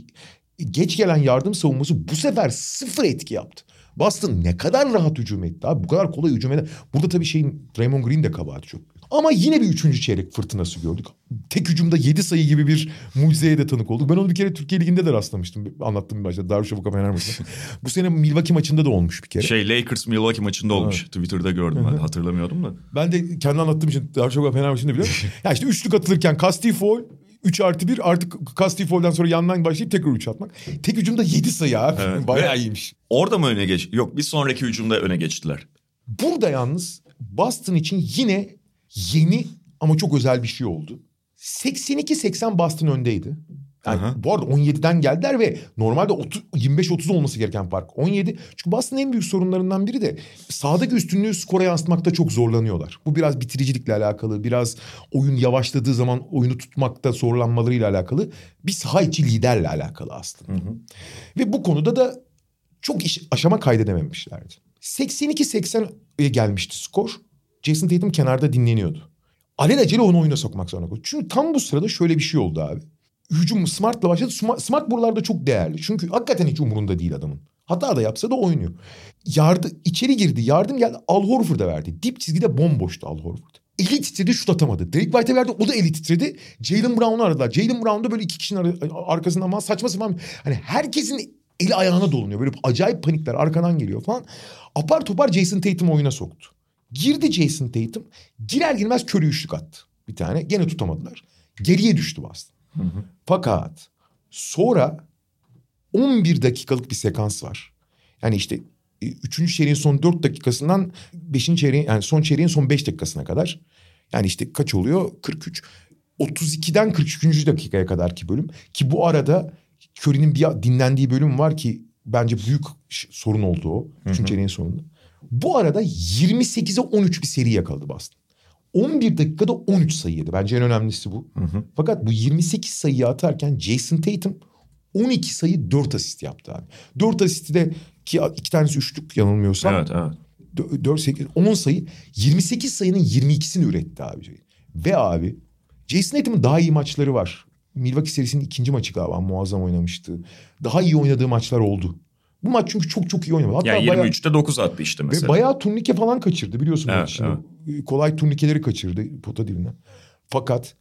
S2: geç gelen yardım savunması bu sefer sıfır etki yaptı. Boston ne kadar rahat hücum etti abi. Bu kadar kolay hücum eder. Burada tabii şeyin Draymond Green de kabahati çok. Ama yine bir üçüncü çeyrek fırtınası gördük. Tek hücumda yedi sayı gibi bir mucizeye de tanık olduk. Ben onu bir kere Türkiye Ligi'nde de rastlamıştım. Anlattım bir başta. Darüşşafaka Fener maçında. Bu sene Milwaukee maçında da olmuş bir kere.
S1: Şey Lakers Milwaukee maçında olmuş. Twitter'da gördüm ben hatırlamıyordum da.
S2: Ben de kendi anlattığım için Darüşşafaka Fener maçında biliyorum. *laughs* ya işte üçlük atılırken Kasti foul 3 artı 1 artık Kasti sonra yandan başlayıp tekrar 3 atmak. Tek hücumda 7 sayı abi.
S1: Evet. *laughs*
S2: Bayağı
S1: Ve-
S2: iyiymiş.
S1: Orada mı öne geç? Yok bir sonraki hücumda öne geçtiler.
S2: Burada yalnız Boston için yine yeni ama çok özel bir şey oldu. 82-80 Boston öndeydi. Yani
S1: Aha.
S2: bu arada 17'den geldiler ve normalde 30 25-30 olması gereken fark 17. Çünkü Boston'ın en büyük sorunlarından biri de sahadaki üstünlüğü skora yansıtmakta çok zorlanıyorlar. Bu biraz bitiricilikle alakalı, biraz oyun yavaşladığı zaman oyunu tutmakta zorlanmalarıyla alakalı. Bir saha içi liderle alakalı aslında. Ve bu konuda da çok iş, aşama kaydedememişlerdi. 82-80'e gelmişti skor. Jason Tatum kenarda dinleniyordu. Alelacele onu oyuna sokmak zorunda kaldı. Çünkü tam bu sırada şöyle bir şey oldu abi. Hücum Smart'la başladı. Smart, buralarda çok değerli. Çünkü hakikaten hiç umurunda değil adamın. Hata da yapsa da oynuyor. Yardı, içeri girdi. Yardım geldi. Al Horford'a verdi. Dip çizgide bomboştu Al Horford. Eli titredi şut atamadı. Drake White'e verdi o da eli titredi. Jalen Brown'u aradılar. Jalen Brown da böyle iki kişinin ar- arkasından ama saçma sapan. Hani herkesin eli ayağına dolunuyor. Böyle acayip panikler arkadan geliyor falan. Apar topar Jason Tatum oyuna soktu. Girdi Jason Tatum. Girer girmez körü üçlük attı. Bir tane. Gene tutamadılar. Geriye düştü Boston. Fakat sonra 11 dakikalık bir sekans var. Yani işte e, üçüncü çeyreğin son 4 dakikasından beşinci çeyreğin yani son çeyreğin son 5 dakikasına kadar. Yani işte kaç oluyor? 43. 32'den 43. dakikaya kadar ki bölüm. Ki bu arada Curry'nin bir dinlendiği bölüm var ki bence büyük sorun oldu o. Üçüncü çeyreğin sonunda. Bu arada 28'e 13 bir seri yakaladı Boston. 11 dakikada 13 sayı yedi. Bence en önemlisi bu. Fakat bu 28 sayıyı atarken Jason Tatum 12 sayı 4 asist yaptı abi. 4 asisti de ki iki tanesi üçlük yanılmıyorsam.
S1: Evet evet.
S2: 4, 8, 10 sayı 28 sayının 22'sini üretti abi. Ve abi Jason Tatum'un daha iyi maçları var. Milwaukee serisinin ikinci maçı galiba muazzam oynamıştı. Daha iyi oynadığı maçlar oldu. Bu maç çünkü çok çok iyi oynadı. Hatta
S1: Yani
S2: bayağı-
S1: 23'te 9 attı işte
S2: ve
S1: mesela.
S2: bayağı turnike falan kaçırdı biliyorsun.
S1: Evet,
S2: içinde. Kolay turnikeleri kaçırdı pota dibinden. Fakat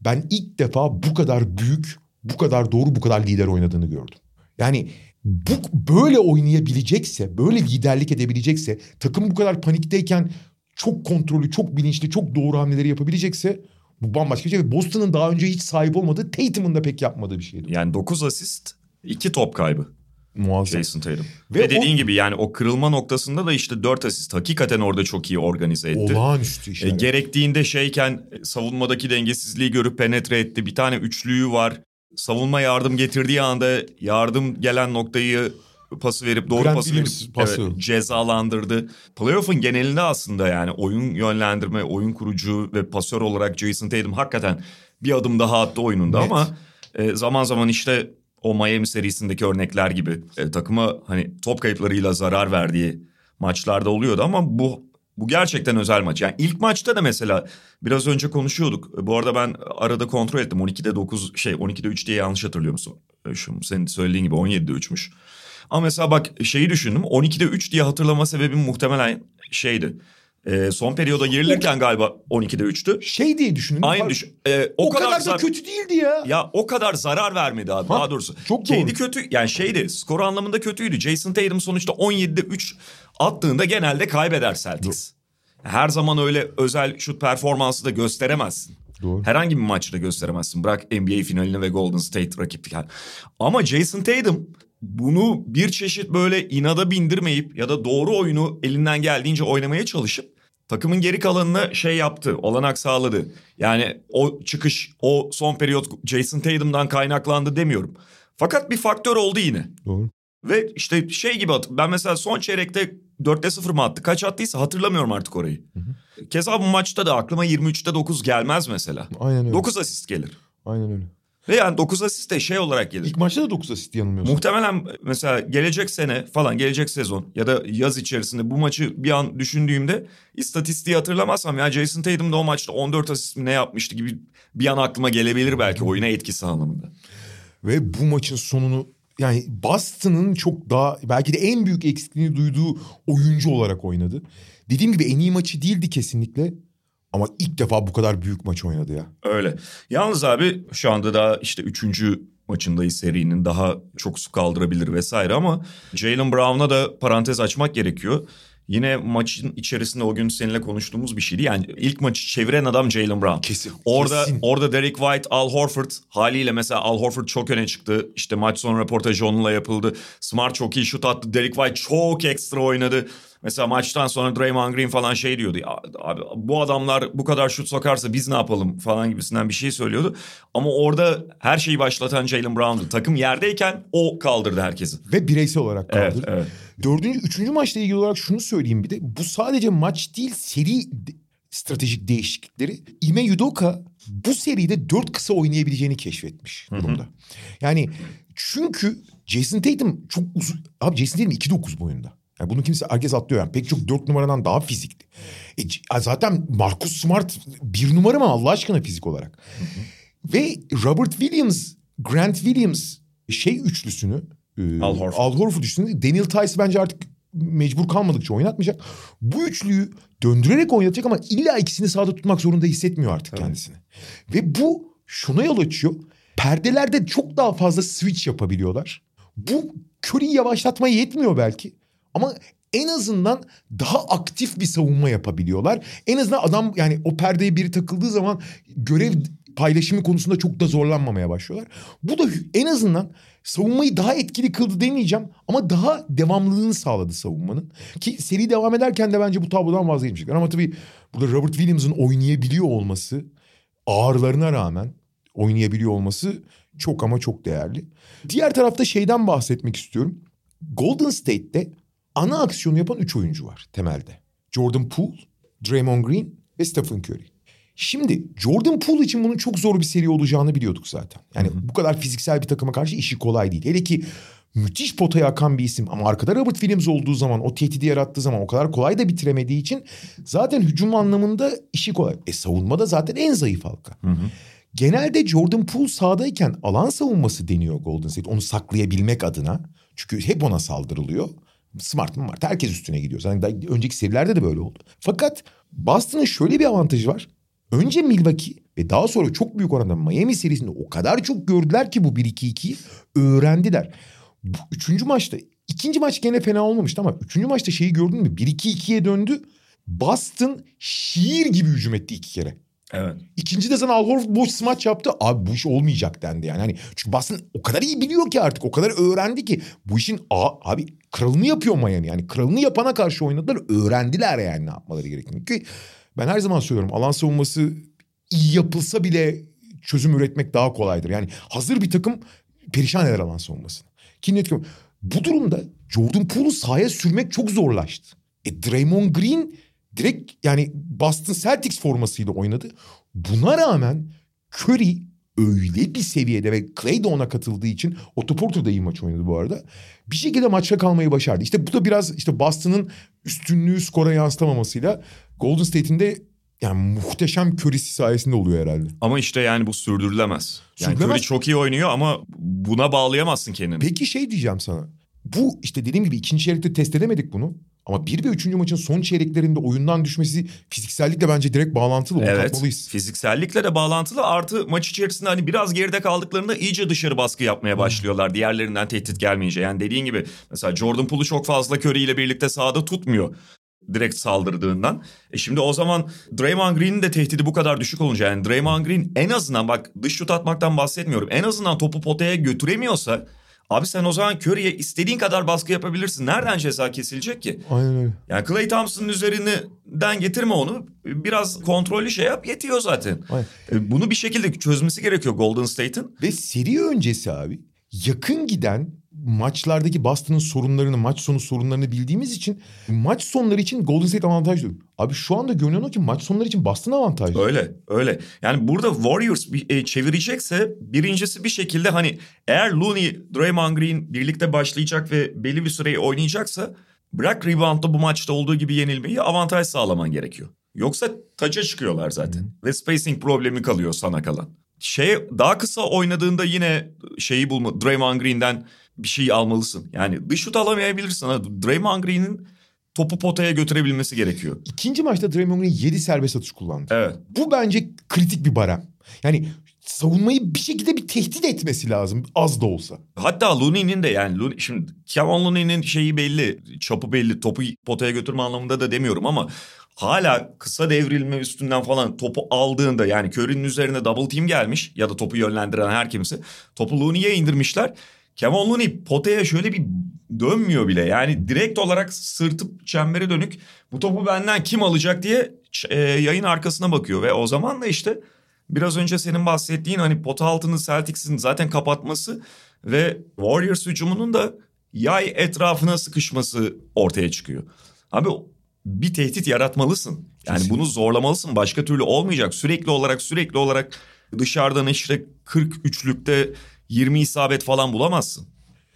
S2: ben ilk defa bu kadar büyük, bu kadar doğru, bu kadar lider oynadığını gördüm. Yani bu böyle oynayabilecekse, böyle liderlik edebilecekse, takım bu kadar panikteyken çok kontrollü, çok bilinçli, çok doğru hamleleri yapabilecekse bu bambaşka bir şey. Boston'ın daha önce hiç sahip olmadığı, Tatum'un da pek yapmadığı bir şeydi.
S1: Yani 9 asist 2 top kaybı
S2: Muazzam.
S1: Jason Tatum.
S2: Ve
S1: Ve, dediğin
S2: o-
S1: gibi yani o kırılma noktasında da işte 4 asist hakikaten orada çok iyi organize etti.
S2: Olağanüstü
S1: E,
S2: işler.
S1: gerektiğinde şeyken e, savunmadaki dengesizliği görüp penetre etti. Bir tane üçlüğü var. Savunma yardım getirdiği anda yardım gelen noktayı pası verip doğru
S2: Grant
S1: pası verip
S2: Williams pası.
S1: evet, cezalandırdı. Playoff'un genelinde aslında yani oyun yönlendirme, oyun kurucu ve pasör olarak Jason Tatum hakikaten bir adım daha attı oyununda
S2: Net.
S1: ama e, zaman zaman işte o Miami serisindeki örnekler gibi e, takıma hani top kayıplarıyla zarar verdiği maçlarda oluyordu ama bu bu gerçekten özel maç. Yani ilk maçta da mesela biraz önce konuşuyorduk. Bu arada ben arada kontrol ettim. 12'de 9 şey 12'de 3 diye yanlış hatırlıyor musun? E, Şu senin söylediğin gibi 17'de 3'müş. Ama mesela bak şeyi düşündüm. 12'de 3 diye hatırlama sebebim muhtemelen şeydi. E, son periyoda girilirken galiba 12'de 3'tü.
S2: Şey diye düşünün.
S1: Aynı düşün. E,
S2: O, kadar, da
S1: zar-
S2: kötü değildi ya.
S1: ya o kadar zarar vermedi abi
S2: Ha,
S1: daha doğrusu.
S2: çok
S1: Kendi
S2: doğru.
S1: kötü yani şeydi skor anlamında kötüydü. Jason Tatum sonuçta 17'de 3 attığında genelde kaybeder Celtics. Her zaman öyle özel şut performansı da gösteremezsin.
S2: Doğru.
S1: Herhangi bir maçta gösteremezsin. Bırak NBA finalini ve Golden State rakiplik. Ama Jason Tatum bunu bir çeşit böyle inada bindirmeyip ya da doğru oyunu elinden geldiğince oynamaya çalışıp takımın geri kalanına şey yaptı, olanak sağladı. Yani o çıkış, o son periyot Jason Tatum'dan kaynaklandı demiyorum. Fakat bir faktör oldu yine.
S2: Doğru.
S1: Ve işte şey gibi at- ben mesela son çeyrekte 4'te 0 mı attı? Kaç attıysa hatırlamıyorum artık orayı. Keza bu maçta da aklıma 23'te 9 gelmez mesela.
S2: Aynen öyle.
S1: 9 asist gelir.
S2: Aynen öyle.
S1: Ve yani 9 asist de şey olarak gelir.
S2: İlk maçta da 9 asist yanılmıyorsam.
S1: Muhtemelen mesela gelecek sene falan gelecek sezon ya da yaz içerisinde bu maçı bir an düşündüğümde istatistiği hatırlamazsam ya Jason Tatum da o maçta 14 asist mi ne yapmıştı gibi bir an aklıma gelebilir belki oyuna etkisi anlamında.
S2: Ve bu maçın sonunu yani Boston'ın çok daha belki de en büyük eksikliğini duyduğu oyuncu olarak oynadı. Dediğim gibi en iyi maçı değildi kesinlikle. Ama ilk defa bu kadar büyük maç oynadı ya.
S1: Öyle. Yalnız abi şu anda daha işte üçüncü maçındayız serinin. Daha çok su kaldırabilir vesaire ama Jalen Brown'a da parantez açmak gerekiyor. Yine maçın içerisinde o gün seninle konuştuğumuz bir şeydi. Yani ilk maçı çeviren adam Jalen Brown.
S2: Kesin.
S1: Orada
S2: kesin.
S1: orada Derek White, Al Horford haliyle mesela Al Horford çok öne çıktı. İşte maç sonu röportajı onunla yapıldı. Smart çok iyi şut attı. Derek White çok ekstra oynadı. Mesela maçtan sonra Draymond Green falan şey diyordu. Ya, abi bu adamlar bu kadar şut sokarsa biz ne yapalım falan gibisinden bir şey söylüyordu. Ama orada her şeyi başlatan Jalen Brown'du. Takım yerdeyken o kaldırdı herkesi.
S2: Ve bireysel olarak
S1: Evet,
S2: kaldı.
S1: evet.
S2: Dördüncü, üçüncü maçla ilgili olarak şunu söyleyeyim bir de. Bu sadece maç değil seri stratejik değişiklikleri. Ime Yudoka bu seride dört kısa oynayabileceğini keşfetmiş durumda. Yani çünkü Jason Tatum çok uzun... Abi Jason Tatum 2.9 boyunda. Yani bunu kimse herkes atlıyor yani. Pek çok dört numaradan daha fizikli. E, zaten Marcus Smart bir numara mı Allah aşkına fizik olarak? Ve Robert Williams, Grant Williams şey üçlüsünü e,
S1: Al Horford.
S2: Al Horford üçlüsünü Daniel Tice bence artık mecbur kalmadıkça oynatmayacak. Bu üçlüyü döndürerek oynatacak ama illa ikisini sahada tutmak zorunda hissetmiyor artık kendisini. Ve bu şuna yol açıyor. Perdelerde çok daha fazla switch yapabiliyorlar. Bu Curry'i yavaşlatmaya yetmiyor belki. Ama en azından daha aktif bir savunma yapabiliyorlar. En azından adam yani o perdeye biri takıldığı zaman görev paylaşımı konusunda çok da zorlanmamaya başlıyorlar. Bu da en azından savunmayı daha etkili kıldı demeyeceğim ama daha devamlılığını sağladı savunmanın. Ki seri devam ederken de bence bu tablodan vazgeçecekler. Ama tabii burada Robert Williams'ın oynayabiliyor olması ağırlarına rağmen oynayabiliyor olması çok ama çok değerli. Diğer tarafta şeyden bahsetmek istiyorum. Golden State'te ana aksiyonu yapan üç oyuncu var temelde. Jordan Poole, Draymond Green ve Stephen Curry. Şimdi Jordan Poole için bunun çok zor bir seri olacağını biliyorduk zaten. Yani bu kadar fiziksel bir takıma karşı işi kolay değil. Hele ki müthiş potaya akan bir isim ama arkada Robert Williams olduğu zaman o tehdidi yarattığı zaman o kadar kolay da bitiremediği için zaten hücum anlamında işi kolay. E savunmada zaten en zayıf halka. Genelde Jordan Poole sahadayken alan savunması deniyor Golden State. Onu saklayabilmek adına. Çünkü hep ona saldırılıyor. Smart mı var? Herkes üstüne gidiyor. Zaten daha önceki serilerde de böyle oldu. Fakat Boston'ın şöyle bir avantajı var. Önce Milwaukee ve daha sonra çok büyük oranda Miami serisinde o kadar çok gördüler ki bu 1-2-2'yi öğrendiler. Bu üçüncü maçta ikinci maç gene fena olmamıştı ama üçüncü maçta şeyi gördün mü? 1-2-2'ye döndü. Boston şiir gibi hücum etti iki kere.
S1: Evet.
S2: İkinci de sana Al Horford boş smaç yaptı. Abi bu iş olmayacak dendi yani. Hani çünkü Boston o kadar iyi biliyor ki artık. O kadar öğrendi ki. Bu işin a, abi kralını yapıyor Miami. Yani kralını yapana karşı oynadılar. Öğrendiler yani ne yapmaları gerektiğini. Ki ben her zaman söylüyorum. Alan savunması iyi yapılsa bile çözüm üretmek daha kolaydır. Yani hazır bir takım perişan eder alan savunmasını. Ki net bu durumda Jordan Poole'u sahaya sürmek çok zorlaştı. E Draymond Green direkt yani Boston Celtics formasıyla oynadı. Buna rağmen Curry öyle bir seviyede ve Clay de ona katıldığı için Otto Porter da iyi maç oynadı bu arada. Bir şekilde maçta kalmayı başardı. İşte bu da biraz işte Boston'ın üstünlüğü skora yansıtamamasıyla Golden State'in de yani muhteşem Curry'si sayesinde oluyor herhalde.
S1: Ama işte yani bu sürdürülemez. Yani. Curry çok iyi oynuyor ama buna bağlayamazsın kendini.
S2: Peki şey diyeceğim sana. Bu işte dediğim gibi ikinci çeyrekte test edemedik bunu. Ama bir ve üçüncü maçın son çeyreklerinde oyundan düşmesi fiziksellikle bence direkt bağlantılı. Onu
S1: Evet.
S2: katmalıyız.
S1: Fiziksellikle de bağlantılı artı maç içerisinde hani biraz geride kaldıklarında iyice dışarı baskı yapmaya başlıyorlar. Diğerlerinden tehdit gelmeyince. Yani dediğin gibi mesela Jordan Poole'u çok fazla Curry ile birlikte sahada tutmuyor. Direkt saldırdığından. E şimdi o zaman Draymond Green'in de tehdidi bu kadar düşük olunca yani Draymond Green en azından bak dış şut atmaktan bahsetmiyorum. En azından topu potaya götüremiyorsa abi sen o zaman Curry'e istediğin kadar baskı yapabilirsin. Nereden ceza kesilecek ki?
S2: Aynen öyle.
S1: Yani Clay Thompson'ın üzerinden getirme onu. Biraz kontrollü şey yap yetiyor zaten.
S2: Aynen.
S1: E, Bunu bir şekilde çözmesi gerekiyor Golden State'in.
S2: Ve seri öncesi abi yakın giden maçlardaki Boston'ın sorunlarını, maç sonu sorunlarını bildiğimiz için maç sonları için Golden State avantajlı. Abi şu anda görünen o ki maç sonları için Boston avantajlı.
S1: Öyle öyle. Yani burada Warriors e, çevirecekse birincisi bir şekilde hani eğer Looney, Draymond Green birlikte başlayacak ve belli bir süreyi oynayacaksa bırak reboundda bu maçta olduğu gibi yenilmeyi avantaj sağlaman gerekiyor. Yoksa taça çıkıyorlar zaten. Ve spacing problemi kalıyor sana kalan. şey daha kısa oynadığında yine şeyi bulma Draymond Green'den bir şey almalısın. Yani dış şut alamayabilirsin. Ha, Draymond Green'in topu potaya götürebilmesi gerekiyor.
S2: İkinci maçta Draymond Green 7 serbest atış kullandı.
S1: Evet.
S2: Bu bence kritik bir barem. Yani savunmayı bir şekilde bir tehdit etmesi lazım az da olsa.
S1: Hatta Looney'nin de yani Looney, şimdi Kevin Looney'nin şeyi belli, çapı belli. Topu potaya götürme anlamında da demiyorum ama hala kısa devrilme üstünden falan topu aldığında yani Curry'nin üzerine double team gelmiş ya da topu yönlendiren her kimse topu Looney'e indirmişler. Kevin Looney potaya şöyle bir dönmüyor bile. Yani direkt olarak sırtıp çembere dönük bu topu benden kim alacak diye e, yayın arkasına bakıyor. Ve o zaman da işte biraz önce senin bahsettiğin hani pota altını Celtics'in zaten kapatması ve Warriors hücumunun da yay etrafına sıkışması ortaya çıkıyor. Abi bir tehdit yaratmalısın. Yani
S2: Kesinlikle.
S1: bunu zorlamalısın. Başka türlü olmayacak. Sürekli olarak sürekli olarak dışarıdan işte 43'lükte 20 isabet falan bulamazsın.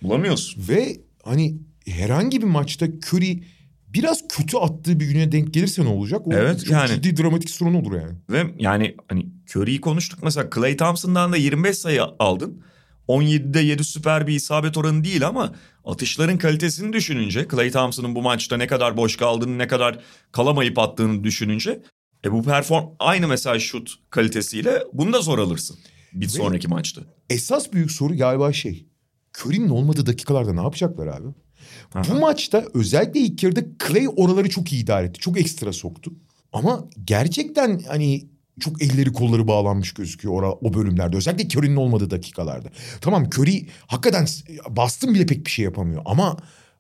S1: Bulamıyorsun.
S2: Ve hani herhangi bir maçta Curry biraz kötü attığı bir güne denk gelirse ne olacak? O
S1: Evet,
S2: çok
S1: yani.
S2: ciddi dramatik sorun olur yani.
S1: Ve yani hani Curry'i konuştuk mesela Clay Thompson'dan da 25 sayı aldın. 17'de 7 süper bir isabet oranı değil ama atışların kalitesini düşününce Clay Thompson'ın bu maçta ne kadar boş kaldığını ne kadar kalamayıp attığını düşününce e bu perform aynı mesela şut kalitesiyle bunu da zor alırsın bir sonraki maçta.
S2: Esas büyük soru galiba şey. Curry'nin olmadığı dakikalarda ne yapacaklar abi? Bu maçta özellikle ilk yarıda Clay oraları çok iyi idare etti. Çok ekstra soktu. Ama gerçekten hani çok elleri kolları bağlanmış gözüküyor ora, o bölümlerde. Özellikle Curry'nin olmadığı dakikalarda. Tamam Curry hakikaten bastın bile pek bir şey yapamıyor. Ama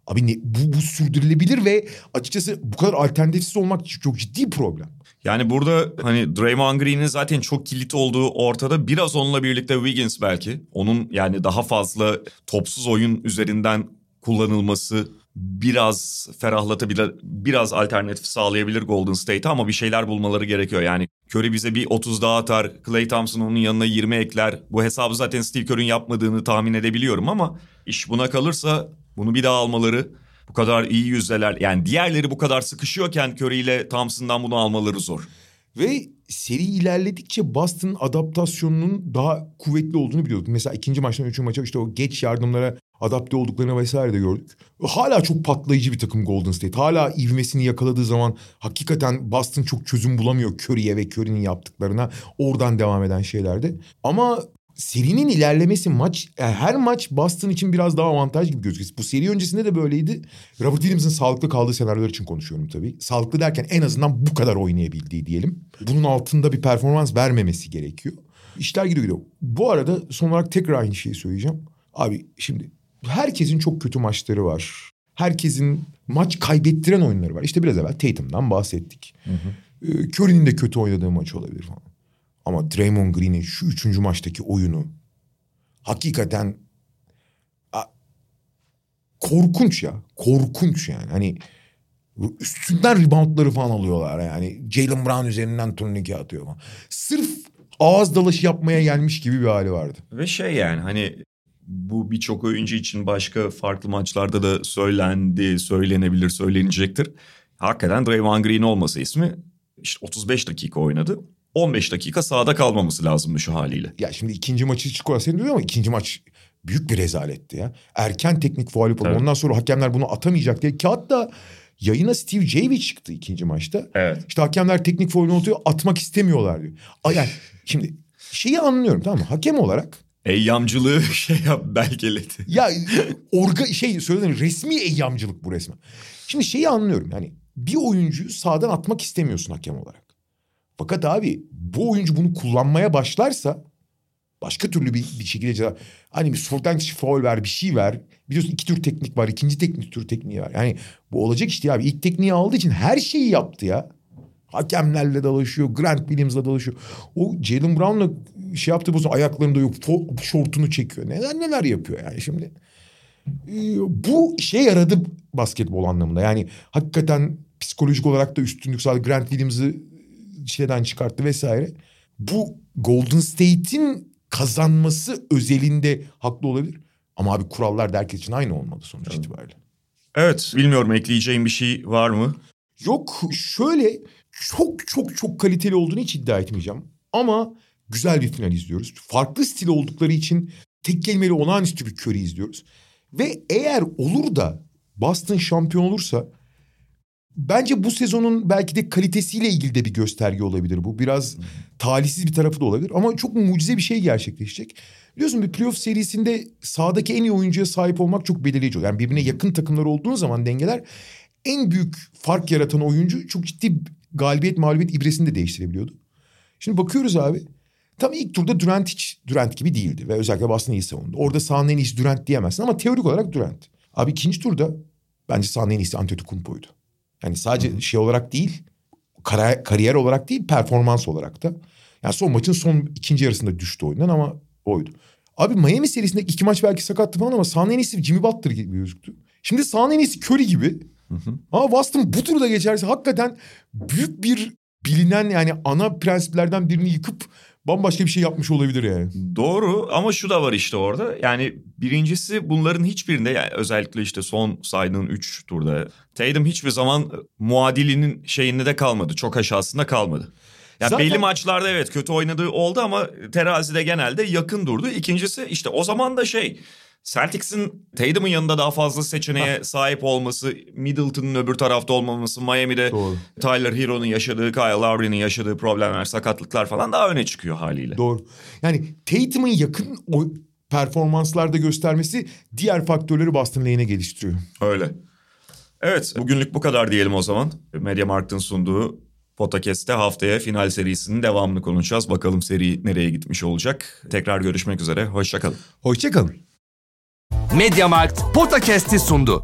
S2: abi ne, bu, bu sürdürülebilir ve açıkçası bu kadar alternatifsiz olmak çok ciddi problem.
S1: Yani burada hani Draymond Green'in zaten çok kilit olduğu ortada. Biraz onunla birlikte Wiggins belki. Onun yani daha fazla topsuz oyun üzerinden kullanılması biraz ferahlatabilir, biraz alternatif sağlayabilir Golden State'e ama bir şeyler bulmaları gerekiyor. Yani Curry bize bir 30 daha atar, Klay Thompson onun yanına 20 ekler. Bu hesabı zaten Steve Kerr'ün yapmadığını tahmin edebiliyorum ama iş buna kalırsa bunu bir daha almaları bu kadar iyi yüzdeler. Yani diğerleri bu kadar sıkışıyorken Curry ile Thompson'dan bunu almaları zor.
S2: Ve seri ilerledikçe Boston'ın adaptasyonunun daha kuvvetli olduğunu biliyorduk. Mesela ikinci maçtan üçüncü maça işte o geç yardımlara adapte olduklarını vesaire de gördük. Hala çok patlayıcı bir takım Golden State. Hala ivmesini yakaladığı zaman hakikaten Boston çok çözüm bulamıyor Curry'e ve Curry'nin yaptıklarına. Oradan devam eden şeylerde. Ama serinin ilerlemesi maç yani her maç Boston için biraz daha avantaj gibi gözüküyor. Bu seri öncesinde de böyleydi. Robert Williams'ın sağlıklı kaldığı senaryolar için konuşuyorum tabii. Sağlıklı derken en azından bu kadar oynayabildiği diyelim. Bunun altında bir performans vermemesi gerekiyor. İşler gidiyor gidiyor. Bu arada son olarak tekrar aynı şeyi söyleyeceğim. Abi şimdi herkesin çok kötü maçları var. Herkesin maç kaybettiren oyunları var. İşte biraz evvel Tatum'dan bahsettik. Ee, Curry'nin de kötü oynadığı maç olabilir falan. Ama Draymond Green'in şu üçüncü maçtaki oyunu hakikaten a, korkunç ya. Korkunç yani. Hani üstünden reboundları falan alıyorlar yani. Jalen Brown üzerinden turnike atıyor falan. Sırf ağız dalaşı yapmaya gelmiş gibi bir hali vardı.
S1: Ve şey yani hani bu birçok oyuncu için başka farklı maçlarda da söylendi, söylenebilir, söylenecektir. Hakikaten Draymond Green olmasa ismi işte 35 dakika oynadı. 15 dakika sahada kalmaması lazımdı şu haliyle.
S2: Ya şimdi ikinci maçı çıkıyor seni diyor ama ikinci maç büyük bir rezaletti ya. Erken teknik faul yapıldı.
S1: Evet.
S2: Ondan sonra hakemler bunu atamayacak diye. Ki hatta yayına Steve Javie çıktı ikinci maçta.
S1: Evet.
S2: İşte hakemler teknik faulünü atıyor atmak istemiyorlar diyor. Ay yani şimdi şeyi anlıyorum tamam mı? Hakem olarak
S1: Eyyamcılığı *laughs* şey yap belgeledi.
S2: ya orga şey söyledim resmi eyyamcılık bu resmen. Şimdi şeyi anlıyorum yani bir oyuncuyu sağdan atmak istemiyorsun hakem olarak. Fakat abi bu oyuncu bunu kullanmaya başlarsa başka türlü bir, bir şekilde ceza. Hani bir soldan faul ver bir şey ver. Biliyorsun iki tür teknik var. ikinci teknik tür tekniği var. Yani bu olacak işte abi. İlk tekniği aldığı için her şeyi yaptı ya. Hakemlerle dalaşıyor. Grant Williams'la dalaşıyor. O Jalen Brown'la şey yaptı bu ayaklarında yok. Şortunu çekiyor. Neler neler yapıyor yani şimdi. Ee, bu şey yaradı basketbol anlamında. Yani hakikaten psikolojik olarak da üstünlük sağladı. Grant Williams'ı şeyden çıkarttı vesaire. Bu Golden State'in kazanması özelinde haklı olabilir. Ama abi kurallar da herkes için aynı olmalı sonuç itibariyle.
S1: Evet bilmiyorum ekleyeceğim bir şey var mı?
S2: Yok şöyle çok çok çok kaliteli olduğunu hiç iddia etmeyeceğim. Ama güzel bir final izliyoruz. Farklı stil oldukları için tek kelimeyle olağanüstü bir Curry izliyoruz. Ve eğer olur da Boston şampiyon olursa bence bu sezonun belki de kalitesiyle ilgili de bir gösterge olabilir bu. Biraz talihsiz bir tarafı da olabilir ama çok mucize bir şey gerçekleşecek. Biliyorsun bir playoff serisinde sahadaki en iyi oyuncuya sahip olmak çok belirleyici oluyor. Yani birbirine yakın takımlar olduğun zaman dengeler en büyük fark yaratan oyuncu çok ciddi galibiyet mağlubiyet ibresini de değiştirebiliyordu. Şimdi bakıyoruz abi. Tam ilk turda Durant hiç Durant gibi değildi ve özellikle Boston iyi savundu. Orada sahanın en iyisi Durant diyemezsin ama teorik olarak Durant. Abi ikinci turda bence sahanın en iyisi Antetokounmpo'ydu. Yani sadece Hı-hı. şey olarak değil, kariyer, kariyer olarak değil, performans olarak da. Yani son maçın son ikinci yarısında düştü oyundan ama oydu. Abi Miami serisinde iki maç belki sakattı falan ama sahanın en iyisi Jimmy Butler gibi gözüktü. Şimdi sahanın en iyisi Curry gibi. Hı hı. Ama Boston bu turda geçerse hakikaten büyük bir bilinen yani ana prensiplerden birini yıkıp bambaşka bir şey yapmış olabilir yani.
S1: Doğru ama şu da var işte orada. Yani birincisi bunların hiçbirinde yani özellikle işte son saydığın 3 turda Tatum hiçbir zaman muadilinin şeyinde de kalmadı. Çok aşağısında kalmadı. Yani Zaten... belli maçlarda evet kötü oynadığı oldu ama terazide genelde yakın durdu. İkincisi işte o zaman da şey Celtics'in Tatum'un yanında daha fazla seçeneğe sahip olması, Middleton'ın öbür tarafta olmaması, Miami'de Doğru. Tyler Hero'nun yaşadığı, Kyle Lowry'nin yaşadığı problemler, sakatlıklar falan daha öne çıkıyor haliyle.
S2: Doğru. Yani Tatum'un yakın o performanslarda göstermesi diğer faktörleri Boston Lane'e geliştiriyor.
S1: Öyle. Evet bugünlük bu kadar diyelim o zaman. Media Markt'ın sunduğu Podcast'te haftaya final serisinin devamını konuşacağız. Bakalım seri nereye gitmiş olacak. Tekrar görüşmek üzere. Hoşçakalın.
S2: Hoşçakalın.
S3: Mediamarkt Podcast'i sundu.